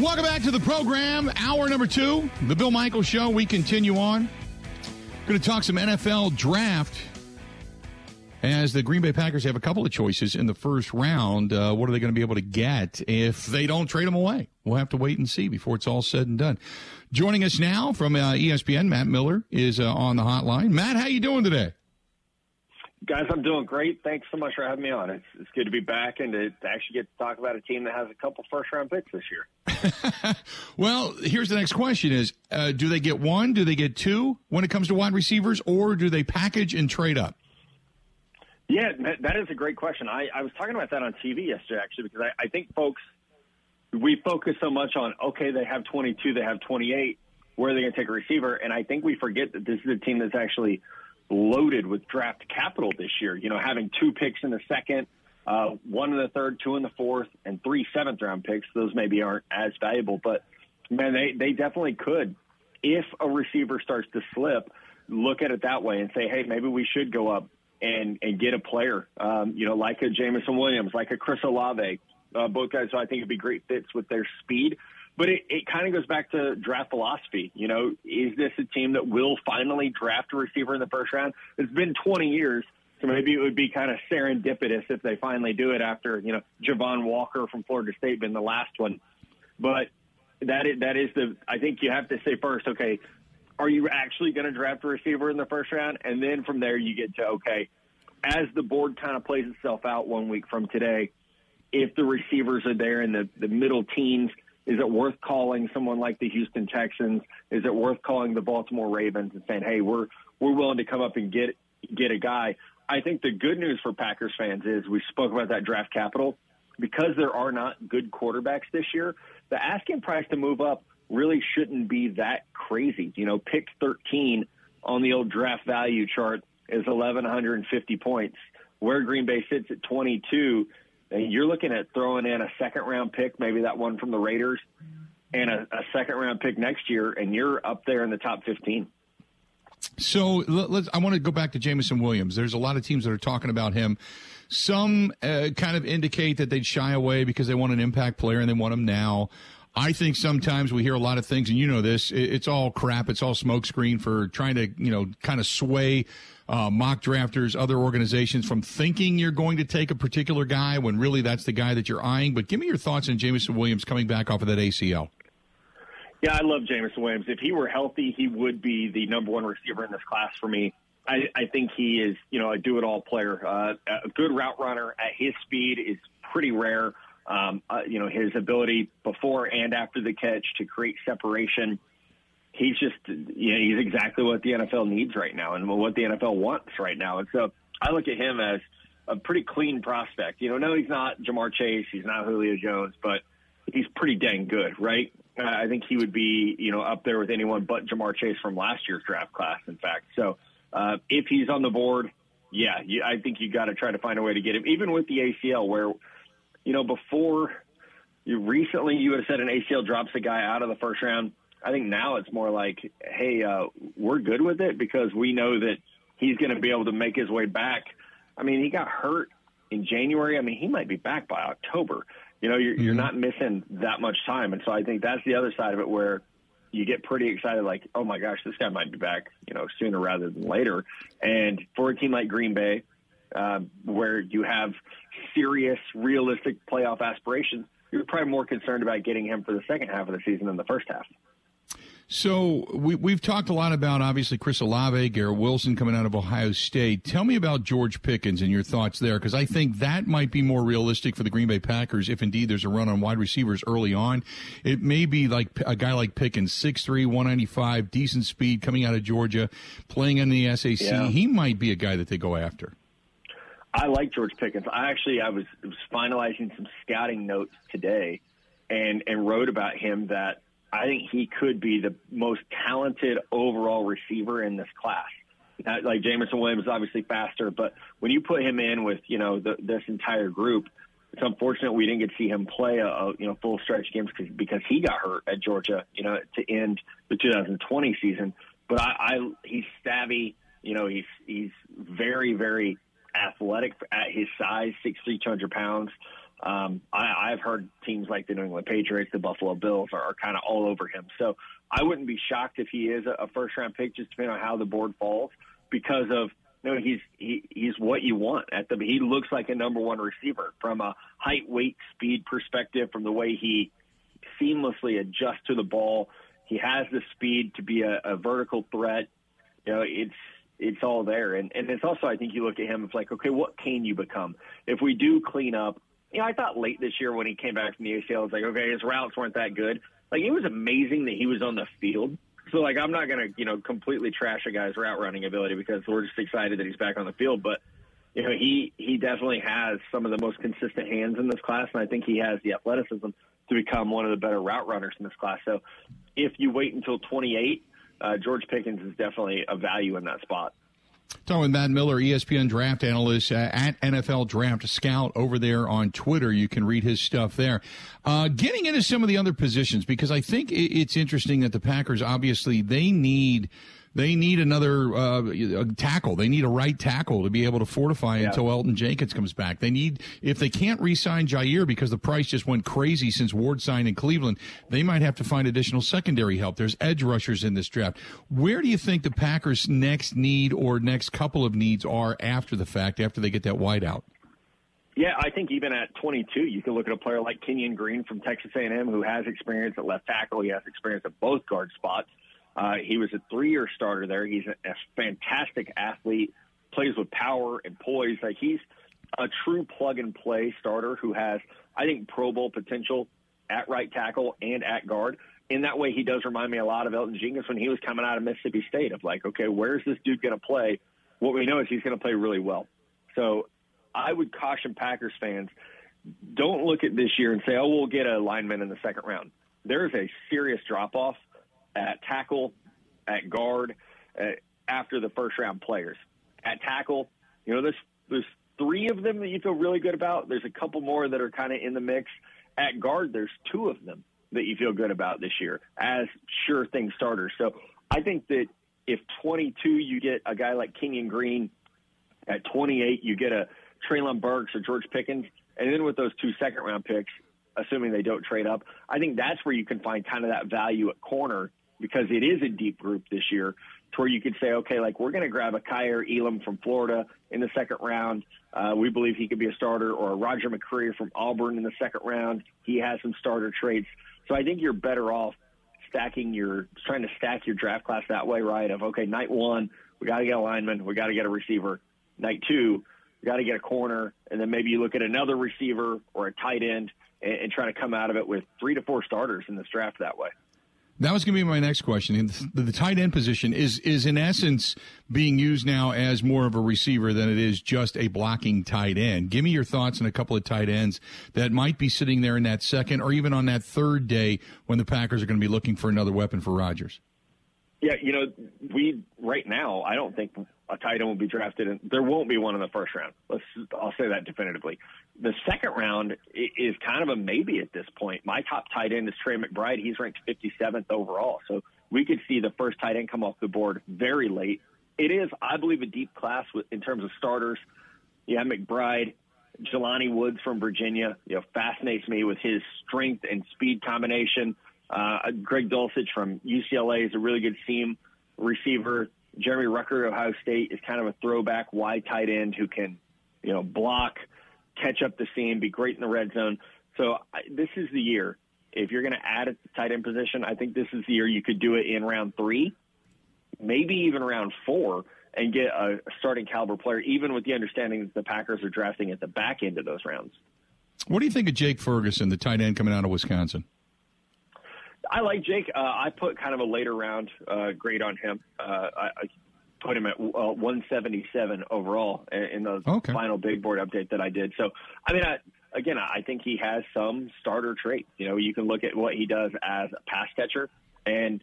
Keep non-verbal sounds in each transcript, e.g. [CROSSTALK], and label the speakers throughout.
Speaker 1: Welcome back to the program. Hour number two, the Bill Michaels Show. We continue on. Going to talk some NFL draft as the Green Bay Packers have a couple of choices in the first round. Uh, what are they going to be able to get if they don't trade them away? We'll have to wait and see before it's all said and done. Joining us now from uh, ESPN, Matt Miller is uh, on the hotline. Matt, how you doing today?
Speaker 2: Guys, I'm doing great. Thanks so much for having me on. It's, it's good to be back and to, to actually get to talk about a team that has a couple first round picks this year. [LAUGHS]
Speaker 1: well, here's the next question: Is uh, do they get one? Do they get two when it comes to wide receivers, or do they package and trade up?
Speaker 2: Yeah, that is a great question. I, I was talking about that on TV yesterday, actually, because I, I think folks we focus so much on okay, they have 22, they have 28. Where are they going to take a receiver? And I think we forget that this is a team that's actually loaded with draft capital this year. You know, having two picks in the second, uh, one in the third, two in the fourth, and three seventh round picks. Those maybe aren't as valuable, but man, they they definitely could. If a receiver starts to slip, look at it that way and say, hey, maybe we should go up and and get a player, um, you know, like a Jameson Williams, like a Chris Olave, uh, both guys. I think it'd be great fits with their speed. But it, it kind of goes back to draft philosophy. You know, is this a team that will finally draft a receiver in the first round? It's been 20 years, so maybe it would be kind of serendipitous if they finally do it after, you know, Javon Walker from Florida State been the last one. But that is, that is the, I think you have to say first, okay, are you actually going to draft a receiver in the first round? And then from there, you get to, okay, as the board kind of plays itself out one week from today, if the receivers are there in the, the middle teens – is it worth calling someone like the Houston Texans? Is it worth calling the Baltimore Ravens and saying, "Hey, we're we're willing to come up and get get a guy"? I think the good news for Packers fans is we spoke about that draft capital because there are not good quarterbacks this year. The asking price to move up really shouldn't be that crazy. You know, pick 13 on the old draft value chart is 1150 points. Where Green Bay sits at 22 you're looking at throwing in a second round pick, maybe that one from the Raiders, and a, a second round pick next year, and you're up there in the top 15.
Speaker 1: So. I want to go back to Jameson Williams. There's a lot of teams that are talking about him. Some uh, kind of indicate that they'd shy away because they want an impact player and they want him now. I think sometimes we hear a lot of things, and you know this. It's all crap. It's all smokescreen for trying to, you know, kind of sway uh, mock drafters, other organizations from thinking you're going to take a particular guy when really that's the guy that you're eyeing. But give me your thoughts on Jameson Williams coming back off of that ACL.
Speaker 2: Yeah, I love Jameson Williams. If he were healthy, he would be the number one receiver in this class for me. I, I think he is, you know, a do-it-all player. Uh, a good route runner at his speed is pretty rare. Um, uh, you know, his ability before and after the catch to create separation. He's just, you know, he's exactly what the NFL needs right now and what the NFL wants right now. And so I look at him as a pretty clean prospect. You know, no, he's not Ja'Marr Chase, he's not Julio Jones, but he's pretty dang good, right? I think he would be, you know, up there with anyone but Ja'Marr Chase from last year's draft class, in fact. So uh, if he's on the board, yeah, you, I think you got to try to find a way to get him, even with the ACL, where you know, before you recently you would have said an ACL drops a guy out of the first round. I think now it's more like, hey, uh, we're good with it because we know that he's going to be able to make his way back. I mean, he got hurt in January. I mean, he might be back by October. You know, you're, mm-hmm. you're not missing that much time, and so I think that's the other side of it where you get pretty excited, like, oh my gosh, this guy might be back, you know, sooner rather than later. And for a team like Green Bay, uh, where you have serious, realistic playoff aspirations, you're probably more concerned about getting him for the second half of the season than the first half.
Speaker 1: So we, we've talked a lot about obviously Chris Olave, Garrett Wilson coming out of Ohio State. Tell me about George Pickens and your thoughts there, because I think that might be more realistic for the Green Bay Packers if indeed there's a run on wide receivers early on. It may be like a guy like Pickens, 6'3", 195, decent speed coming out of Georgia, playing in the SEC. Yeah. He might be a guy that they go after.
Speaker 2: I like George Pickens. I actually I was, was finalizing some scouting notes today, and and wrote about him that I think he could be the most talented overall receiver in this class. Not, like Jameson Williams is obviously faster, but when you put him in with you know the, this entire group, it's unfortunate we didn't get to see him play a, a you know full stretch games because because he got hurt at Georgia, you know, to end the 2020 season. But I, I he's savvy, you know, he's he's very very athletic at his size, six three, two hundred pounds. Um, I, I've heard teams like the New England Patriots, the Buffalo Bills are, are kind of all over him. So I wouldn't be shocked if he is a, a first round pick, just depending on how the board falls, because of you know, he's he, he's what you want at the. He looks like a number one receiver from a height, weight, speed perspective, from the way he seamlessly adjusts to the ball. He has the speed to be a, a vertical threat. You know, it's it's all there, and and it's also I think you look at him. It's like, okay, what can you become if we do clean up? You know, I thought late this year when he came back from the ACL, it's like, okay, his routes weren't that good. Like it was amazing that he was on the field. So like I'm not gonna you know completely trash a guy's route running ability because we're just excited that he's back on the field, but you know, he he definitely has some of the most consistent hands in this class, and I think he has the athleticism to become one of the better route runners in this class. So, if you wait until 28, uh, George Pickens is definitely a value in that spot.
Speaker 1: Talking with Matt Miller, ESPN draft analyst uh, at NFL Draft Scout over there on Twitter. You can read his stuff there. Uh, getting into some of the other positions because I think it's interesting that the Packers obviously they need they need another uh, tackle. They need a right tackle to be able to fortify yeah. until Elgton Jenkins comes back. They need if they can't re-sign Jaire because the price just went crazy since Ward signed in Cleveland. They might have to find additional secondary help. There's edge rushers in this draft. Where do you think the Packers' next need or next couple of needs are after the fact, after they get that wide out?
Speaker 2: Yeah, I think even at 22, you can look at a player like Kenyon Green from Texas A&M who has experience at left tackle. He has experience at both guard spots. Uh, he was a three-year starter there. He's a, a fantastic athlete, plays with power and poise. Like he's a true plug-and-play starter who has, I think, Pro Bowl potential at right tackle and at guard. In that way, he does remind me a lot of Elgton Jenkins when he was coming out of Mississippi State. Of like, okay, where's this dude going to play? What we know is he's going to play really well. So I would caution Packers fans: don't look at this year and say, "Oh, we'll get a lineman in the second round." There is a serious drop off at tackle, at guard, uh, after the first round players. At tackle, you know, there's there's three of them that you feel really good about. There's a couple more that are kind of in the mix. At guard, there's two of them that you feel good about this year as sure thing starters. So I think that if 22 you get a guy like Kenyon Green, at 28 you get a Treylon Burks or George Pickens, and then with those two second round picks, assuming they don't trade up, I think that's where you can find kind of that value at corner because it is a deep group this year to where you could say, okay, like we're going to grab a Kaiir Elam from Florida in the second round. Uh, we believe he could be a starter, or a Roger McCreary from Auburn in the second round. He has some starter traits. So I think you're better off stacking your, trying to stack your draft class that way, right? Of, okay, night one, we got to get a lineman, we got to get a receiver. Night two, we got to get a corner. And then maybe you look at another receiver or a tight end and, and try to come out of it with three to four starters in this draft that way.
Speaker 1: That was going to be my next question. The, the tight end position is is in essence being used now as more of a receiver than it is just a blocking tight end. Give me your thoughts on a couple of tight ends that might be sitting there in that second or even on that third day when the Packers are going to be looking for another weapon for Rodgers.
Speaker 2: Yeah, you know, we right now I don't think a tight end will be drafted, and there won't be one in the first round. Let's I'll say that definitively. The second round is kind of a maybe at this point. My top tight end is Trey McBride. He's ranked 57th overall, so we could see the first tight end come off the board very late. It is, I believe, a deep class in terms of starters. Yeah, McBride, Jelani Woods from Virginia, you know, fascinates me with his strength and speed combination. Uh, Greg Dulcich from UCLA is a really good seam receiver. Jeremy Ruckert, Ohio State, is kind of a throwback wide tight end who can, you know, block, catch up the seam, be great in the red zone. So I, this is the year. If you're going to add a tight end position, I think this is the year you could do it in round three, maybe even round four, and get a starting caliber player, even with the understanding that the Packers are drafting at the back end of those rounds.
Speaker 1: What do you think of Jake Ferguson, the tight end coming out of Wisconsin?
Speaker 2: I like Jake. Uh, I put kind of a later round uh, grade on him. Uh, I, I put him at uh, 177 overall in the okay. final big board update that I did. So, I mean, I, again, I think he has some starter traits. You know, you can look at what he does as a pass catcher, and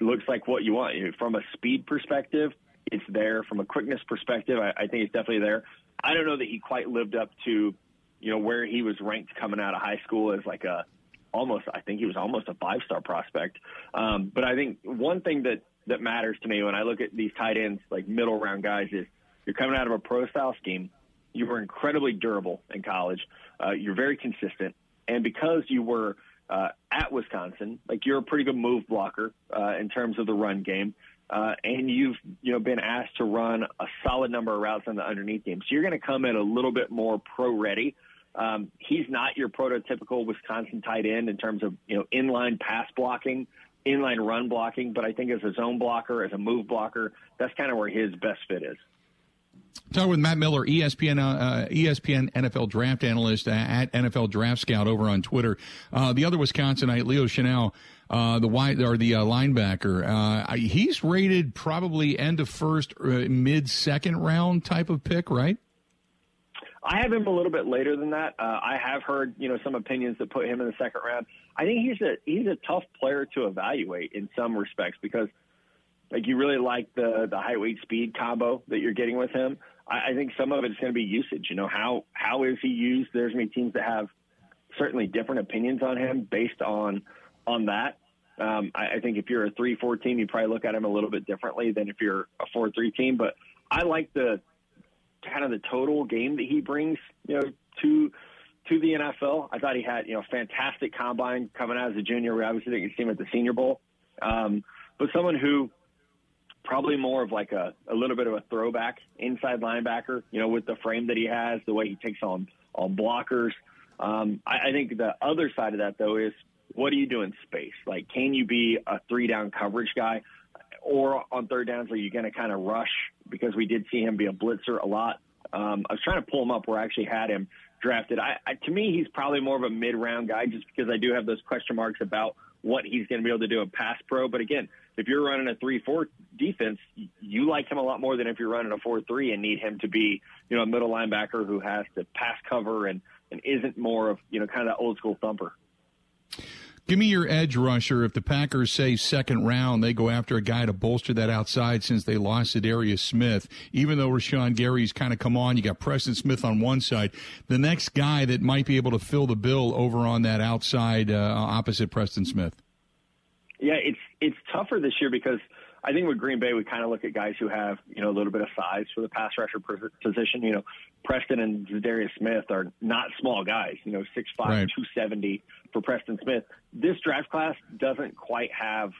Speaker 2: looks like what you want. From a speed perspective, it's there. From a quickness perspective, I, I think it's definitely there. I don't know that he quite lived up to, you know, where he was ranked coming out of high school as like a almost, I think he was almost a five star prospect. Um, but I think one thing that, that matters to me when I look at these tight ends, like middle round guys, is you're coming out of a pro style scheme. you were incredibly durable in college. Uh, you're very consistent, and because you were uh, at Wisconsin, like you're a pretty good move blocker uh, in terms of the run game. Uh, and you've you know been asked to run a solid number of routes on the underneath game, so you're going to come in a little bit more pro ready. Um, he's not your prototypical Wisconsin tight end in terms of you know inline pass blocking, inline run blocking, but I think as a zone blocker, as a move blocker, that's kind of where his best fit is.
Speaker 1: Talking with Matt Miller, ESPN uh, ESPN NFL draft analyst at NFL Draft Scout over on Twitter. Uh, the other Wisconsinite, Leo Chenal, uh, the wide or the uh, linebacker. Uh, he's rated probably end of first, uh, mid second round type of pick, right?
Speaker 2: I have him a little bit later than that. Uh, I have heard, you know, some opinions that put him in the second round. I think he's a he's a tough player to evaluate in some respects because, like, you really like the the height weight speed combo that you're getting with him. I, I think some of it's going to be usage. You know, how how is he used? There's many teams that have certainly different opinions on him based on on that. Um, I, I think if you're a three four team, you probably look at him a little bit differently than if you're a four three team. But I like the kind of the total game that he brings, you know, to to the NFL. I thought he had, you know, fantastic combine coming out as a junior. We obviously didn't see him at the Senior Bowl, um, but someone who probably more of like a, a little bit of a throwback inside linebacker, you know, with the frame that he has, the way he takes on on blockers. Um, I, I think the other side of that though is what do you do in space? Like, can you be a three down coverage guy? Or on third downs, are you going to kind of rush? Because we did see him be a blitzer a lot. Um, I was trying to pull him up where I actually had him drafted. I, I, to me, he's probably more of a mid round guy just because I do have those question marks about what he's going to be able to do in pass pro. But again, if you're running a three-four defense, you like him a lot more than if you're running a four-three and need him to be, you know, a middle linebacker who has to pass cover and and isn't more of you know kind of that old school thumper.
Speaker 1: Give me your edge rusher. If the Packers say second round, they go after a guy to bolster that outside since they lost Za'Darius Smith. Even though Rashan Gary's kind of come on, you got Preston Smith on one side. The next guy that might be able to fill the bill over on that outside uh, opposite Preston Smith.
Speaker 2: Yeah, it's it's tougher this year because I think with Green Bay we kind of look at guys who have you know a little bit of size for the pass rusher position. You know, Preston and Za'Darius Smith are not small guys. You know, six five, right. two seventy for Preston Smith. This draft class doesn't quite have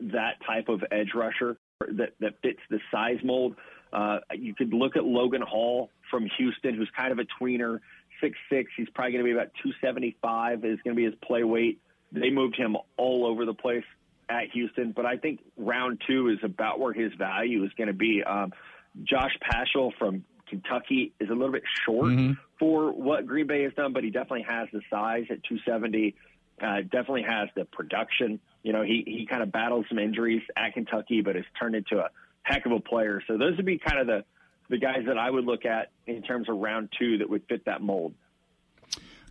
Speaker 2: that type of edge rusher that, that fits the size mold. Uh, you could look at Logan Hall from Houston, who's kind of a tweener, six six. He's probably going to be about 275 is going to be his play weight. They moved him all over the place at Houston, but I think round two is about where his value is going to be. Um, Josh Paschal from Kentucky is a little bit short mm-hmm. for what Green Bay has done, but he definitely has the size at 270. Uh, definitely has the production. You know, he he kind of battled some injuries at Kentucky, but has turned into a heck of a player. So those would be kind of the the guys that I would look at in terms of round two that would fit that mold.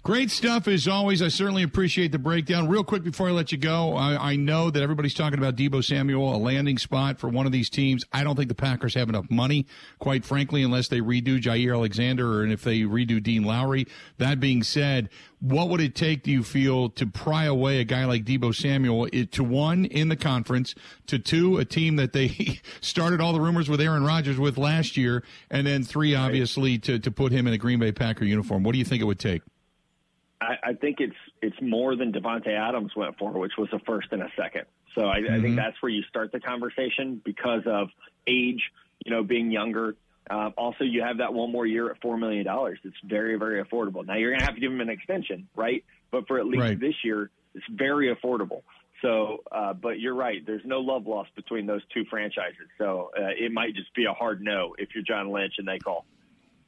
Speaker 1: Great stuff as always. I certainly appreciate the breakdown. Real quick before I let you go, I, I, know that everybody's talking about Deebo Samuel, a landing spot for one of these teams. I don't think the Packers have enough money, quite frankly, unless they redo Jaire Alexander or if they redo Dean Lowry. That being said, what would it take, do you feel, to pry away a guy like Deebo Samuel to one in the conference, to two, a team that they [LAUGHS] started all the rumors with Aaron Rodgers with last year, and then three, obviously, to, to put him in a Green Bay Packer uniform? What do you think it would take?
Speaker 2: I, I think it's it's more than Davante Adams went for, which was a first and a second. So I, mm-hmm. I think mm-hmm. that's where you start the conversation because of age, you know, being younger. Uh, also, you have that one more year at four million dollars. It's very, very affordable. Now you're going to have to give him an extension, right? But for at least right. this year, it's very affordable. So, uh, but you're right. There's no love lost between those two franchises. So uh, it might just be a hard no if you're John Lynch and they call.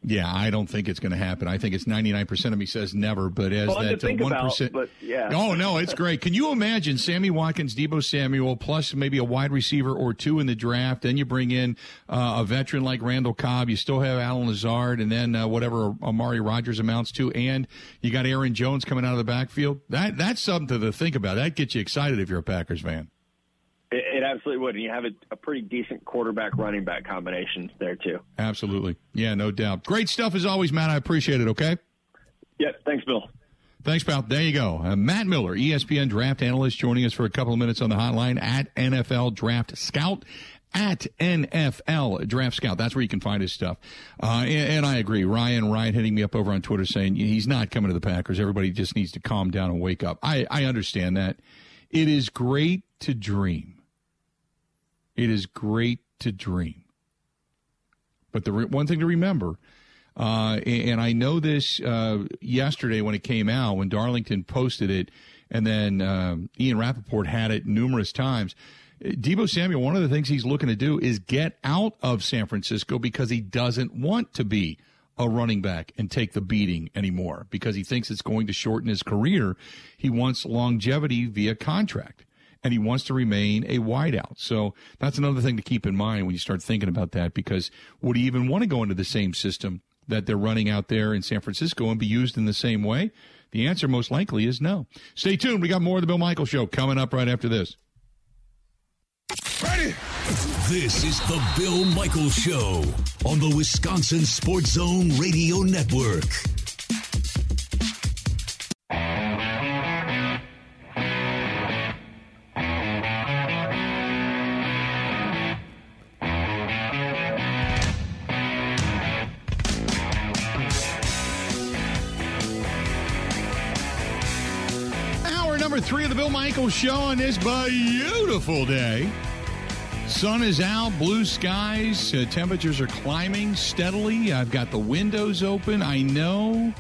Speaker 1: Yeah, I don't think it's going to happen. I think it's 99% of me says never, but as that 1%.
Speaker 2: but yeah.
Speaker 1: Oh, no, it's great. Can you imagine Sammy Watkins, Deebo Samuel, plus maybe a wide receiver or two in the draft? Then you bring in uh, a veteran like Randall Cobb. You still have Allen Lazard and then uh, whatever Amari Rodgers amounts to. And you got Aaron Jones coming out of the backfield. That That's something to think about. That gets you excited if you're a Packers fan.
Speaker 2: Absolutely would. And you have a, a, pretty decent quarterback running back combination there, too.
Speaker 1: Absolutely. Yeah, no doubt. Great stuff as always, Matt. I appreciate it. Okay.
Speaker 2: Yeah. Thanks, Bill.
Speaker 1: Thanks, pal. There you go. Uh, Matt Miller, ESPN draft analyst, joining us for a couple of minutes on the hotline at NFL Draft Scout at NFL Draft Scout. That's where you can find his stuff. Uh, and, and, I agree. Ryan, Ryan hitting me up over on Twitter saying he's not coming to the Packers. Everybody just needs to calm down and wake up. I, I understand that. It is great to dream. It is great to dream. But the re- one thing to remember, uh, and I know this uh, yesterday when it came out, when Darlington posted it, and then um, Ian Rapoport had it numerous times Deebo Samuel, one of the things he's looking to do is get out of San Francisco because he doesn't want to be a running back and take the beating anymore because he thinks it's going to shorten his career. He wants longevity via contract and he wants to remain a wideout. So that's another thing to keep in mind when you start thinking about that because would he even want to go into the same system that they're running out there in San Francisco and be used in the same way? The answer most likely is no. Stay tuned. We got more of the Bill Michaels Show coming up right after this.
Speaker 3: Ready? This is the Bill Michaels Show on the Wisconsin Sports Zone Radio Network.
Speaker 1: Michaels Show on this beautiful day. Sun is out, blue skies, uh, temperatures are climbing steadily. I've got the windows open. I know,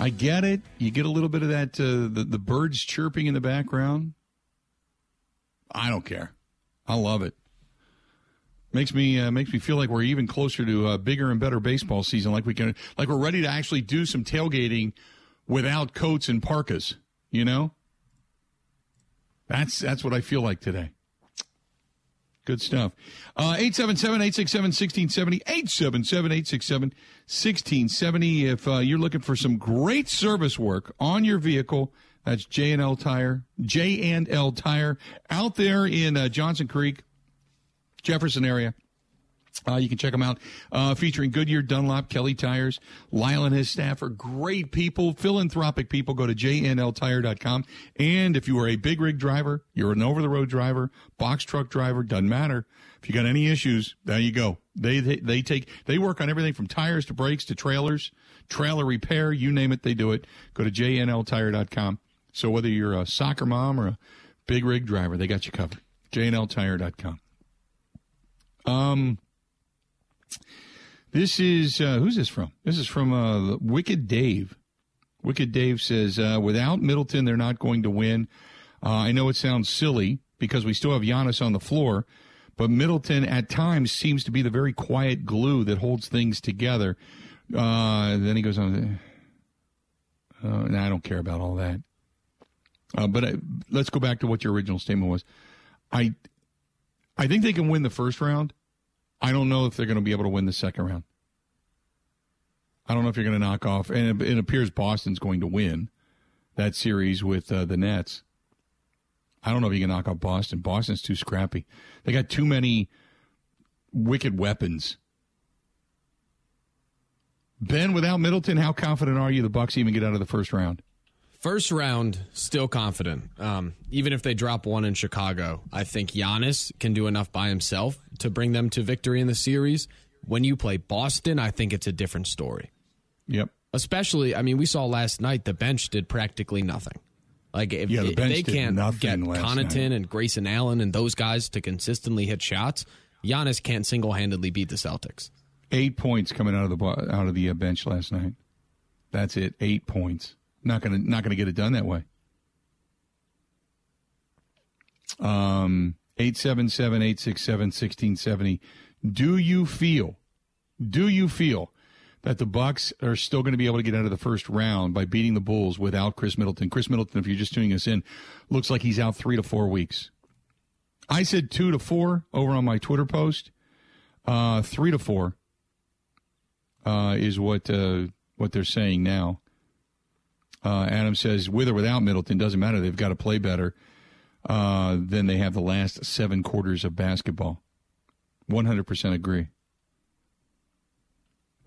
Speaker 1: I get it. You get a little bit of that, uh, the, the birds chirping in the background. I don't care. I love it. Makes me uh, makes me feel like we're even closer to a bigger and better baseball season. Like we can, like we're ready to actually do some tailgating without coats and parkas. You know, that's that's what I feel like today. Good stuff. Uh, 877-867-1670, 877-867-1670. If uh, you're looking for some great service work on your vehicle, that's J&L Tire, J&L Tire, out there in uh, Johnson Creek, Jefferson area. Uh, you can check them out, uh, featuring Goodyear, Dunlop, Kelly Tires. Lyle and his staff are great people, philanthropic people. Go to jnltire.com. And if you are a big rig driver, you're an over the road driver, box truck driver, doesn't matter. If you got any issues, there you go. They, they, they take, they work on everything from tires to brakes to trailers, trailer repair, you name it, they do it. Go to jnltire.com. So whether you're a soccer mom or a big rig driver, they got you covered. jnltire.com. Um, this is uh, who's this from? This is from uh, Wicked Dave. Wicked Dave says, uh, without Middleton, they're not going to win. Uh, I know it sounds silly because we still have Giannis on the floor, but Middleton at times seems to be the very quiet glue that holds things together. Uh, then he goes on. Uh, nah, I don't care about all that. but let's go back to what your original statement was. I, I think they can win the first round. I don't know if they're going to be able to win the second round. I don't know if you're going to knock off, and it, it, appears Boston's going to win that series with uh, the Nets. I don't know if you can knock off Boston. Boston's too scrappy. They got too many wicked weapons. Ben, without Middleton, how confident are you the Bucks even get out of the first round?
Speaker 4: First round, still confident. Um, even if they drop one in Chicago, I think Giannis can do enough by himself to bring them to victory in the series. When you play Boston, I think it's a different story.
Speaker 1: Yep.
Speaker 4: Especially, I mean, we saw last night the bench did practically nothing. Like if, yeah, the if they can't get Connaughton night. and Grayson Allen and those guys to consistently hit shots, Giannis can't single handedly beat the Celtics.
Speaker 1: Eight points coming out of the out of the uh, bench last night. That's it. Eight points. Not gonna not gonna get it done that way. Um, 877-867-1670. Do you feel? Do you feel that the Bucks are still going to be able to get out of the first round by beating the Bulls without Khris Middleton? Khris Middleton, if you're just tuning us in, looks like he's out three to four weeks. I said two to four over on my Twitter post. Uh, three to four uh, is what uh, what they're saying now. Uh, Adam says, with or without Middleton, doesn't matter. They've got to play better uh, than they have the last seven quarters of basketball. 100% agree.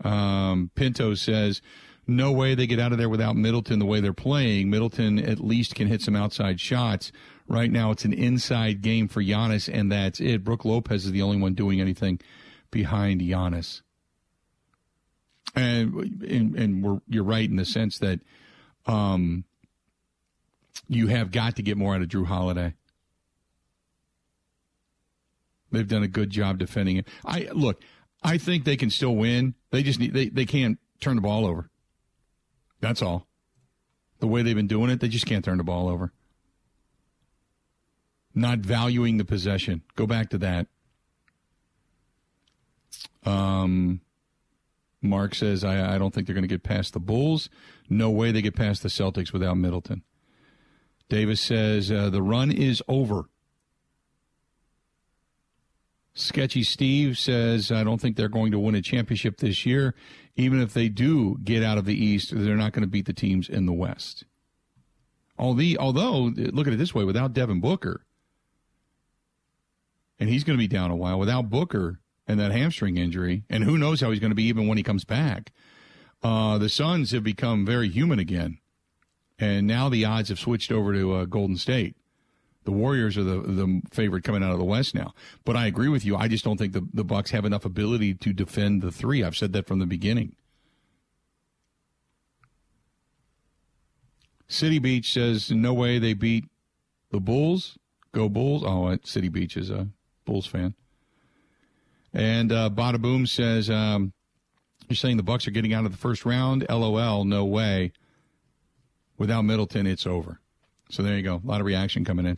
Speaker 1: Um, Pinto says, No way they get out of there without Middleton the way they're playing. Middleton at least can hit some outside shots. Right now, it's an inside game for Giannis, and that's it. Brook Lopez is the only one doing anything behind Giannis. And and, and you're right in the sense that um, you have got to get more out of Jrue Holiday. They've done a good job defending it. I look. I think they can still win. They just need they, they can't turn the ball over. That's all. The way they've been doing it, they just can't turn the ball over. Not valuing the possession. Go back to that. Um, Mark says, I, I don't think they're going to get past the Bulls. No way they get past the Celtics without Middleton. Davis says, uh, the run is over. Sketchy Steve says, I don't think they're going to win a championship this year. Even if they do get out of the East, they're not going to beat the teams in the West. Although, look at it this way without Devin Booker, and he's going to be down a while, without Booker and that hamstring injury, and who knows how he's going to be even when he comes back, uh, the Suns have become very human again. And now the odds have switched over to uh, Golden State. The Warriors are the the favorite coming out of the West now. But I agree with you. I just don't think the, the Bucks have enough ability to defend the three. I've said that from the beginning. City Beach says no way they beat the Bulls. Go Bulls! Oh, City Beach is a Bulls fan. And uh, Bada Boom says um, you're saying the Bucks are getting out of the first round. LOL, no way. Without Middleton, it's over. So there you go. A lot of reaction coming in.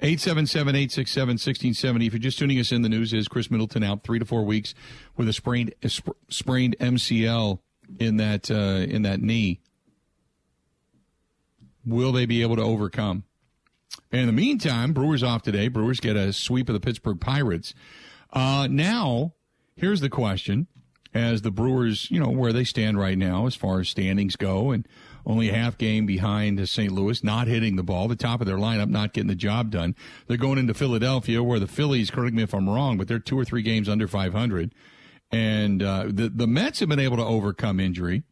Speaker 1: 877 867 1670. If you're just tuning us in, the news is Khris Middleton out three to four weeks with a sprained, a sp- sprained MCL in that, uh, in that knee. Will they be able to overcome? And in the meantime, Brewers off today. Brewers get a sweep of the Pittsburgh Pirates. Uh, now, here's the question as the Brewers, you know, where they stand right now as far as standings go and only a half game behind St. Louis, not hitting the ball, the top of their lineup, not getting the job done. They're going into Philadelphia, where the Phillies, correct me if I'm wrong, but they're two or three games under 500. And uh, the, the Mets have been able to overcome injury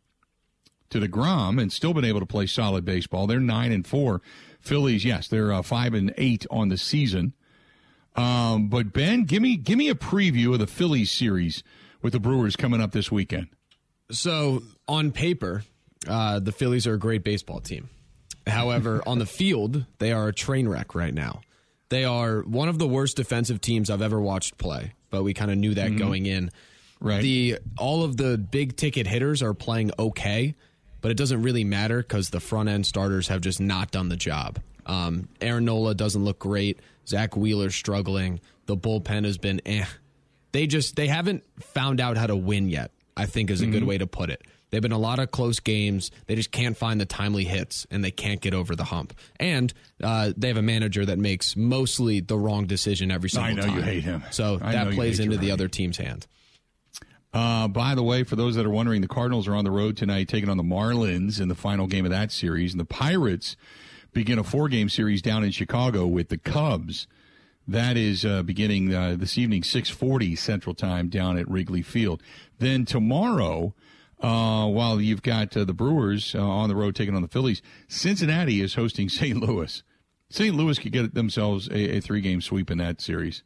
Speaker 1: to the DeGrom and still been able to play solid baseball. They're 9 and 4. Phillies, yes, they're uh, 5 and 8 on the season. Um, but Ben, give me give me a preview of the Phillies series with the Brewers coming up this weekend.
Speaker 4: So on paper, uh, the Phillies are a great baseball team. However, [LAUGHS] on the field, they are a train wreck right now. They are one of the worst defensive teams I've ever watched play, but we kind of knew that mm-hmm. going in.
Speaker 1: Right.
Speaker 4: The all of the big ticket hitters are playing okay, but it doesn't really matter because the front end starters have just not done the job. Um, Aaron Nola doesn't look great. Zack Wheeler's struggling. The bullpen has been eh. They just they haven't found out how to win yet. I think is a mm-hmm. good way to put it. They've been a lot of close games. They just can't find the timely hits, and they can't get over the hump. And uh, they have a manager that makes mostly the wrong decision every single
Speaker 1: time. I know
Speaker 4: time.
Speaker 1: you hate him.
Speaker 4: So
Speaker 1: I
Speaker 4: that plays into the other team's hand.
Speaker 1: Uh, by the way, for those that are wondering, the Cardinals are on the road tonight, taking on the Marlins in the final game of that series, and the Pirates begin a four-game series down in Chicago with the Cubs. That is uh, beginning uh, this evening, 6:40 Central Time, down at Wrigley Field. Then tomorrow, uh, while you've got uh, the Brewers uh, on the road taking on the Phillies, Cincinnati is hosting [LAUGHS] St. Louis. St. Louis could get themselves a, a three-game sweep in that series.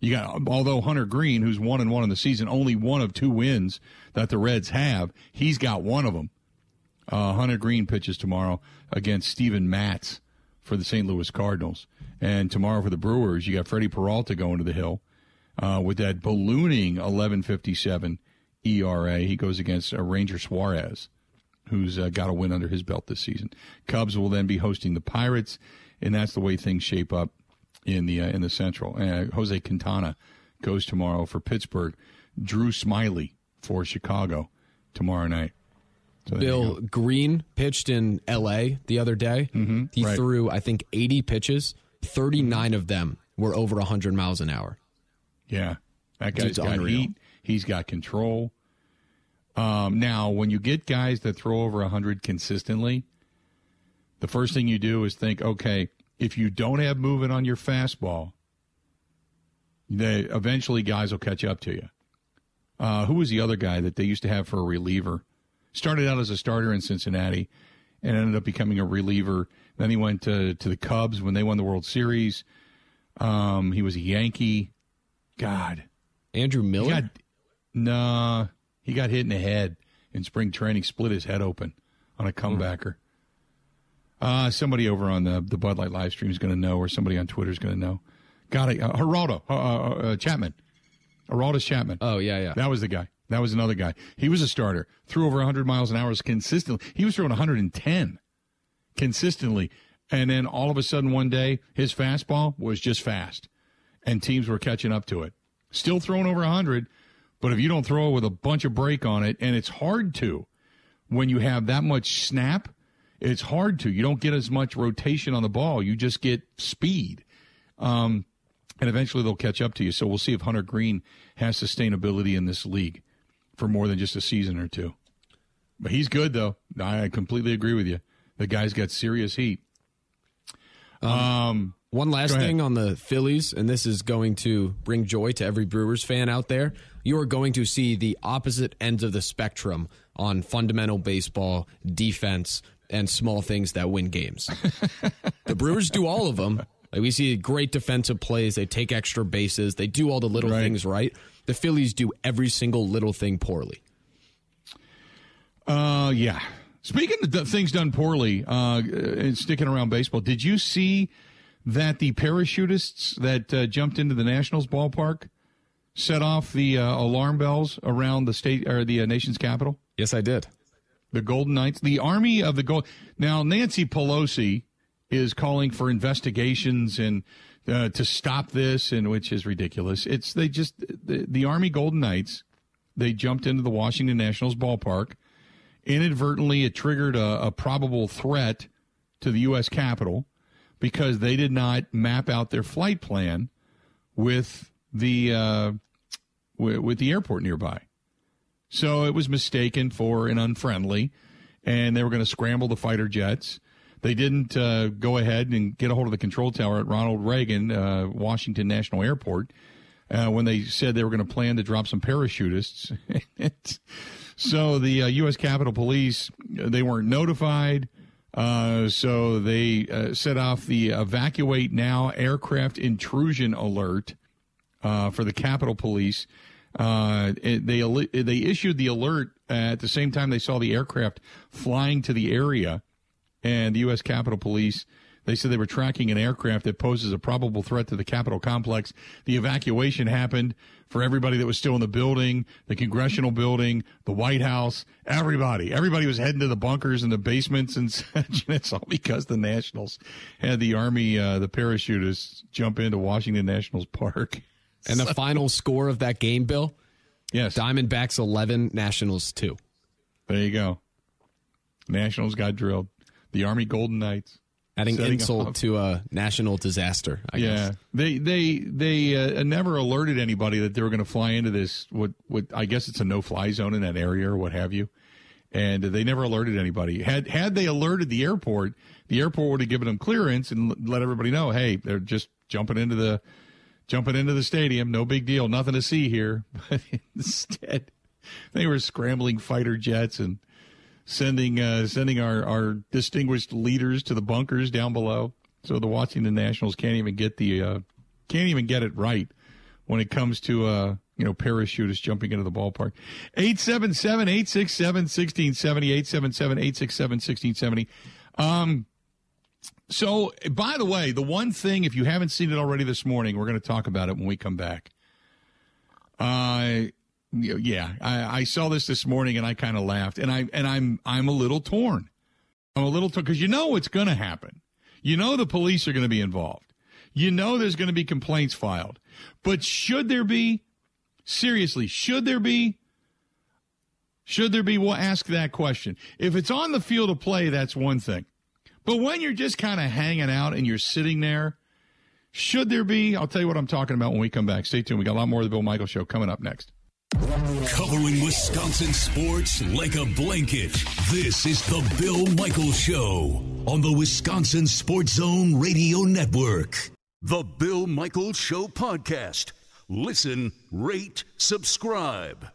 Speaker 1: You got although Hunter Greene, who's one and one in the season, only one of two wins that the Reds have. He's got one of them. Uh, Hunter Greene pitches tomorrow against Steven Matz for the St. Louis Cardinals, and tomorrow for the Brewers, you got Freddie Peralta going to the hill uh, with that ballooning 11.57 ERA. He goes against uh, Ranger Suarez, who's uh, got a win under his belt this season. Cubs will then be hosting the Pirates, and that's the way things shape up in the uh, in the Central. Uh, Jose Quintana goes tomorrow for Pittsburgh. Drew Smyly for Chicago tomorrow night.
Speaker 4: So Bill Green pitched in L.A. the other day.
Speaker 1: Mm-hmm,
Speaker 4: he
Speaker 1: right.
Speaker 4: threw, I think, 80 pitches. 39 of them were over 100 miles an hour.
Speaker 1: Yeah, that guy's it's got unreal. heat. He's got control. Um, now, when you get guys that throw over 100 consistently, the first thing you do is think, okay, if you don't have movement on your fastball, they eventually guys will catch up to you. Uh, who was the other guy that they used to have for a reliever? Started out as a starter in Cincinnati and ended up becoming a reliever. Then he went to, to the Cubs when they won the World Series. Um, he was a Yankee. God.
Speaker 4: Andrew
Speaker 1: He
Speaker 4: Miller?
Speaker 1: got, nah, he got hit in the head in spring training, split his head open on a comebacker. Uh, somebody over on the, the Bud Light live stream is going to know, or somebody on Twitter is going to know. Got it. Uh, Geraldo uh, uh, uh, Chapman. Geraldus Chapman.
Speaker 4: oh, yeah, yeah.
Speaker 1: That was the guy. That was another guy. He was a starter. Threw over 100 miles an hour consistently. He was throwing 110 consistently. And then all of a sudden one day, his fastball was just fast. And teams were catching up to it. Still throwing over 100, but if you don't throw it with a bunch of break on it, and it's hard to when you have that much snap, it's hard to. You don't get as much rotation on the ball. You just get speed. Um, and eventually they'll catch up to you. So we'll see if Hunter Greene has sustainability in this league for more than just a season or two. But he's good, though. I completely agree with you. The guy's got serious heat. Um,
Speaker 4: One last thing on the Phillies, and this is going to bring joy to every Brewers fan out there. You are going to see the opposite ends of the spectrum on fundamental baseball, defense, and small things that win games. [LAUGHS] the Brewers do all of them. Like we see great defensive plays. They take extra bases. They do all the little
Speaker 1: Right.
Speaker 4: things right. The Phillies do every single little thing poorly.
Speaker 1: Uh, yeah. Speaking of things done poorly, uh, and sticking around baseball, did you see that the parachutists that uh, jumped into the Nationals ballpark set off the uh, alarm bells around the state or the uh, nation's capital?
Speaker 4: Yes, I did.
Speaker 1: The Golden Knights, the Army of the Gold. Now, Nancy Pelosi is calling for investigations and uh, to stop this, and which is ridiculous. It's they just the, the Army Golden Knights. They jumped into the Washington Nationals ballpark. Inadvertently, it triggered a, a probable threat to the U.S. Capitol because they did not map out their flight plan with the uh, with, with the airport nearby. So it was mistaken for an unfriendly, and they were going to scramble the fighter jets. They didn't uh, go ahead and get a hold of the control tower at Ronald Reagan uh, Washington National Airport uh, when they said they were going to plan to drop some parachutists. [LAUGHS] so the uh, U.S. Capitol Police they weren't notified. Uh, so they uh, set off the evacuate now aircraft intrusion alert uh, for the Capitol Police. Uh, they they issued the alert at the same time they saw the aircraft flying to the area, and the U.S. Capitol Police. They said they were tracking an aircraft that poses a probable threat to the Capitol complex. The evacuation happened for everybody that was still in the building, the congressional building, the White House, everybody. Everybody was heading to the bunkers and the basements and [LAUGHS] such. And it's all because the Nationals had the Army, uh, the parachutists jump into Washington Nationals Park.
Speaker 4: And the [LAUGHS] final score of that game, Bill,
Speaker 1: Yes.
Speaker 4: Diamondbacks 11, Nationals 2.
Speaker 1: There you go. Nationals got drilled. The Army Golden Knights.
Speaker 4: Adding insult
Speaker 1: off.
Speaker 4: to a national disaster, I
Speaker 1: yeah,
Speaker 4: guess.
Speaker 1: they they they uh, never alerted anybody that they were going to fly into this. What what I guess it's a no fly zone in that area or what have you. And they never alerted anybody. Had had they alerted the airport, the airport would have given them clearance and let everybody know, hey, they're just jumping into the jumping into the stadium. No big deal. Nothing to see here. [LAUGHS] But instead, they were scrambling fighter jets and sending uh, sending our, our distinguished leaders to the bunkers down below. So the Washington Nationals can't even get the uh, can't even get it right when it comes to uh, you know parachutists jumping into the ballpark. 877-867-1670, 877-867-1670. Um so by the way, the one thing if you haven't seen it already this morning, we're going to talk about it when we come back. Uh yeah, I, I saw this this morning and I kind of laughed, and I and I'm I'm a little torn. I'm a little torn because you know it's going to happen. You know the police are going to be involved. You know there's going to be complaints filed. But should there be? Seriously, should there be? Should there be? We'll ask that question. If it's on the field of play, that's one thing. But when you're just kind of hanging out and you're sitting there, should there be? I'll tell you what I'm talking about when we come back. Stay tuned. We got a lot more of the Bill Michaels Show coming up next.
Speaker 3: Covering Wisconsin sports like a blanket. This is the Bill Michaels Show on the Wisconsin Sports Zone Radio Network. The Bill Michaels Show podcast. Listen, rate, subscribe.